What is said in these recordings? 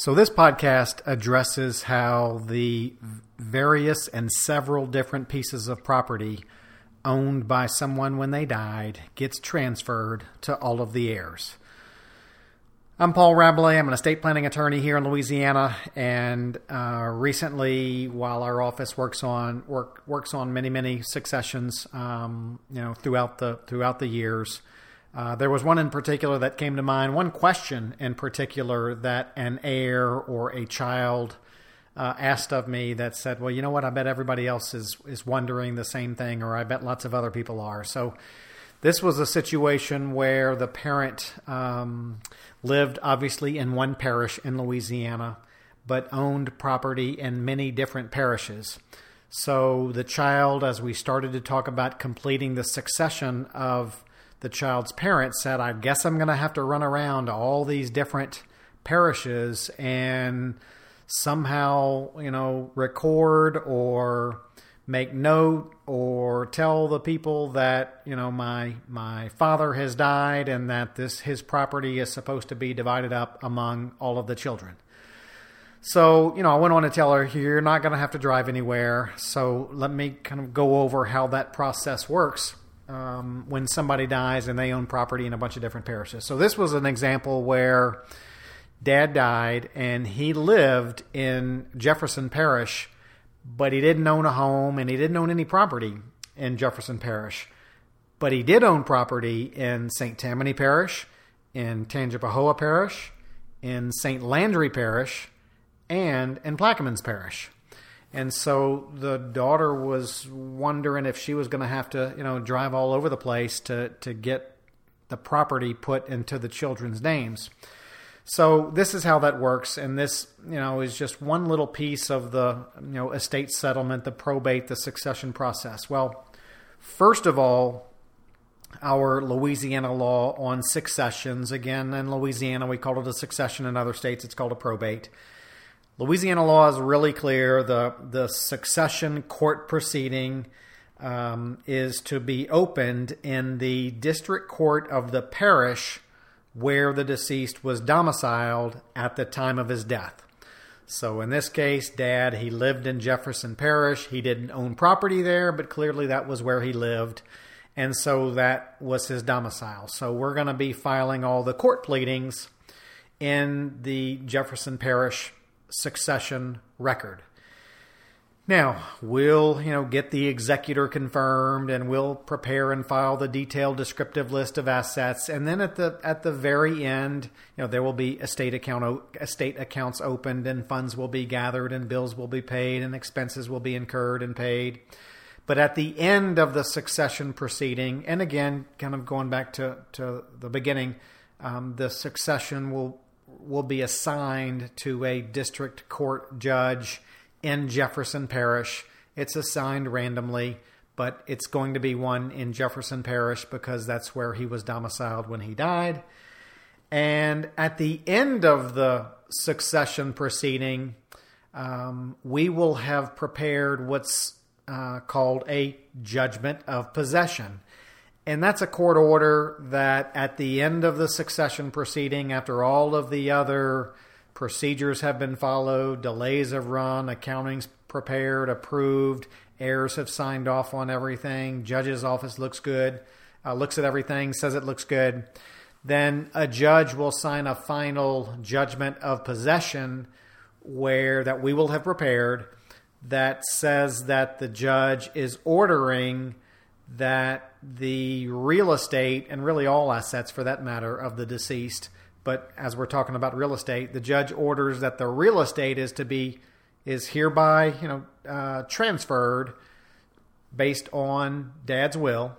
So, this podcast addresses how the various and several different pieces of property owned by someone when they died gets transferred to all of the heirs. I'm Paul Rabalais. I'm an estate planning attorney here in Louisiana, and uh, recently, while our office works on work works on many many successions, um, you know, throughout the throughout the years, uh, there was one in particular that came to mind, one question in particular that an heir or a child uh, asked of me that said, Well, you know what? I bet everybody else is, is wondering the same thing, or I bet lots of other people are. So this was a situation where the parent um, lived obviously in one parish in Louisiana, but owned property in many different parishes. So the child, as we started to talk about completing the succession of the child's parents said, I guess I'm going to have to run around to all these different parishes and somehow, you know, record or make note or tell the people that, you know, my my father has died and that this his property is supposed to be divided up among all of the children. So, you know, I went on to tell her, you're not going to have to drive anywhere. So let me kind of go over how that process works um, when somebody dies and they own property in a bunch of different parishes. So this was an example where dad died and he lived in Jefferson Parish, but he didn't own a home and he didn't own any property in Jefferson Parish. But he did own property in St. Tammany Parish, in Tangipahoa Parish, in St. Landry Parish, and in Plaquemines Parish. And so the daughter was wondering if she was going to have to, you know, drive all over the place to, to get the property put into the children's names. So this is how that works, and this, you know, is just one little piece of the, you know, estate settlement, the probate, the succession process. Well, first of all, our Louisiana law on successions. Again, in Louisiana, we call it a succession. In other states, it's called a probate. Louisiana law is really clear. The the succession court proceeding um, is to be opened in the district court of the parish where the deceased was domiciled at the time of his death. So in this case, Dad he lived in Jefferson Parish. He didn't own property there, but clearly that was where he lived. And so that was his domicile. So we're going to be filing all the court pleadings in the Jefferson Parish succession record. Now, we'll, you know, get the executor confirmed and we'll prepare and file the detailed descriptive list of assets and then at the at the very end, you know, there will be estate account estate accounts opened and funds will be gathered and bills will be paid and expenses will be incurred and paid. But at the end of the succession proceeding, and again, kind of going back to, to the beginning, um, the succession will will be assigned to a district court judge in Jefferson Parish. It's assigned randomly, but it's going to be one in Jefferson Parish because that's where he was domiciled when he died. And at the end of the succession proceeding, um, we will have prepared what's uh, called a judgment of possession. And that's a court order that at the end of the succession proceeding, after all of the other procedures have been followed, delays have run, accounting's prepared, approved, heirs have signed off on everything, judge's office looks good, uh, looks at everything, says it looks good, then a judge will sign a final judgment of possession where that we will have prepared that says that the judge is ordering that the real estate and really all assets for that matter of the deceased but as we're talking about real estate the judge orders that the real estate is to be is hereby you know uh, transferred based on dad's will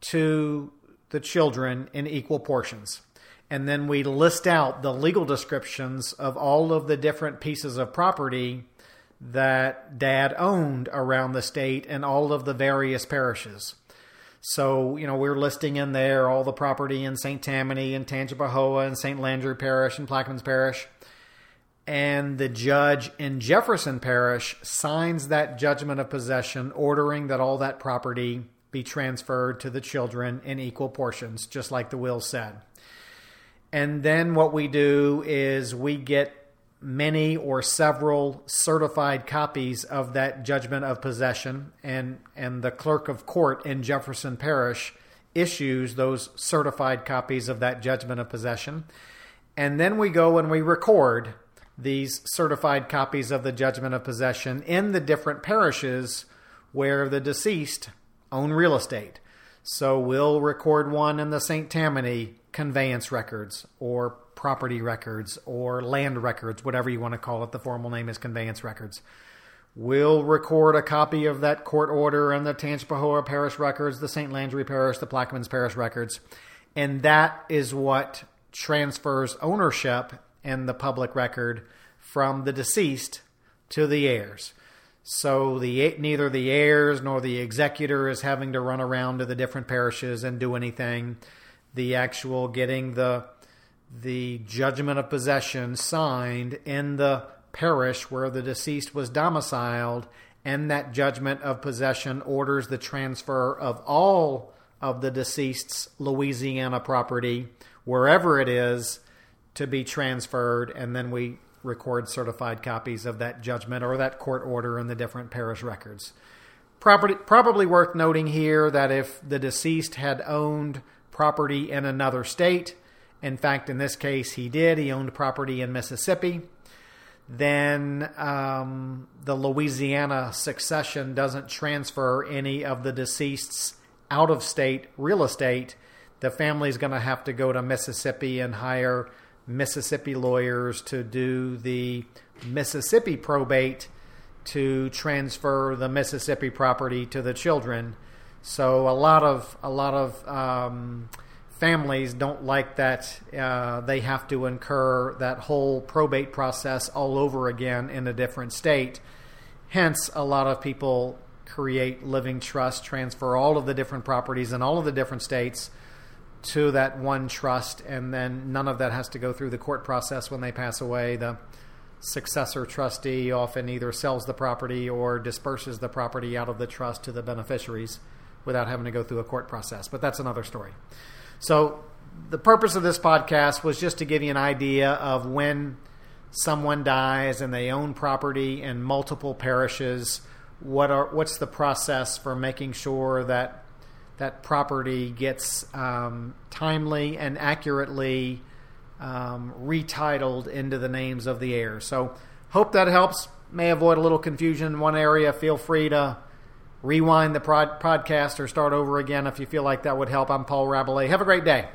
to the children in equal portions. And then we list out the legal descriptions of all of the different pieces of property that dad owned around the state and all of the various parishes. So, you know, we're listing in there all the property in St. Tammany and Tangipahoa and St. Landry Parish and Plaquemines Parish. And the judge in Jefferson Parish signs that judgment of possession, ordering that all that property be transferred to the children in equal portions, just like the will said. And then what we do is we get many or several certified copies of that judgment of possession, and, and the clerk of court in Jefferson Parish issues those certified copies of that judgment of possession. And then we go and we record these certified copies of the judgment of possession in the different parishes where the deceased own real estate. So we'll record one in the St. Tammany conveyance records or property records or land records, whatever you want to call it. The formal name is conveyance records. We'll record a copy of that court order in the Tangipahoa Parish records, the St. Landry Parish, the Plaquemines Parish records. And that is what transfers ownership in the public record from the deceased to the heirs. So the neither the heirs nor the executor is having to run around to the different parishes and do anything the actual getting the the judgment of possession signed in the parish where the deceased was domiciled, and that judgment of possession orders the transfer of all of the deceased's Louisiana property, wherever it is, to be transferred, and then we record certified copies of that judgment or that court order in the different parish records. Property, probably worth noting here that if the deceased had owned property in another state. In fact, in this case, he did. He owned property in Mississippi. Then um, the Louisiana succession doesn't transfer any of the deceased's out of state real estate. The family's going to have to go to Mississippi and hire Mississippi lawyers to do the Mississippi probate to transfer the Mississippi property to the children so a lot of a lot of um, families don't like that uh, they have to incur that whole probate process all over again in a different state. Hence, a lot of people create living trust, transfer all of the different properties in all of the different states to that one trust, and then none of that has to go through the court process when they pass away. The successor trustee often either sells the property or disperses the property out of the trust to the beneficiaries without having to go through a court process. But that's another story. So, the purpose of this podcast was just to give you an idea of when someone dies and they own property in multiple parishes. What are what's the process for making sure that that property gets um, timely and accurately um, retitled into the names of the heirs? So, hope that helps. May avoid a little confusion in one area. Feel free to rewind the prod- podcast or start over again if you feel like that would help. I'm Paul Rabalais. Have a great day.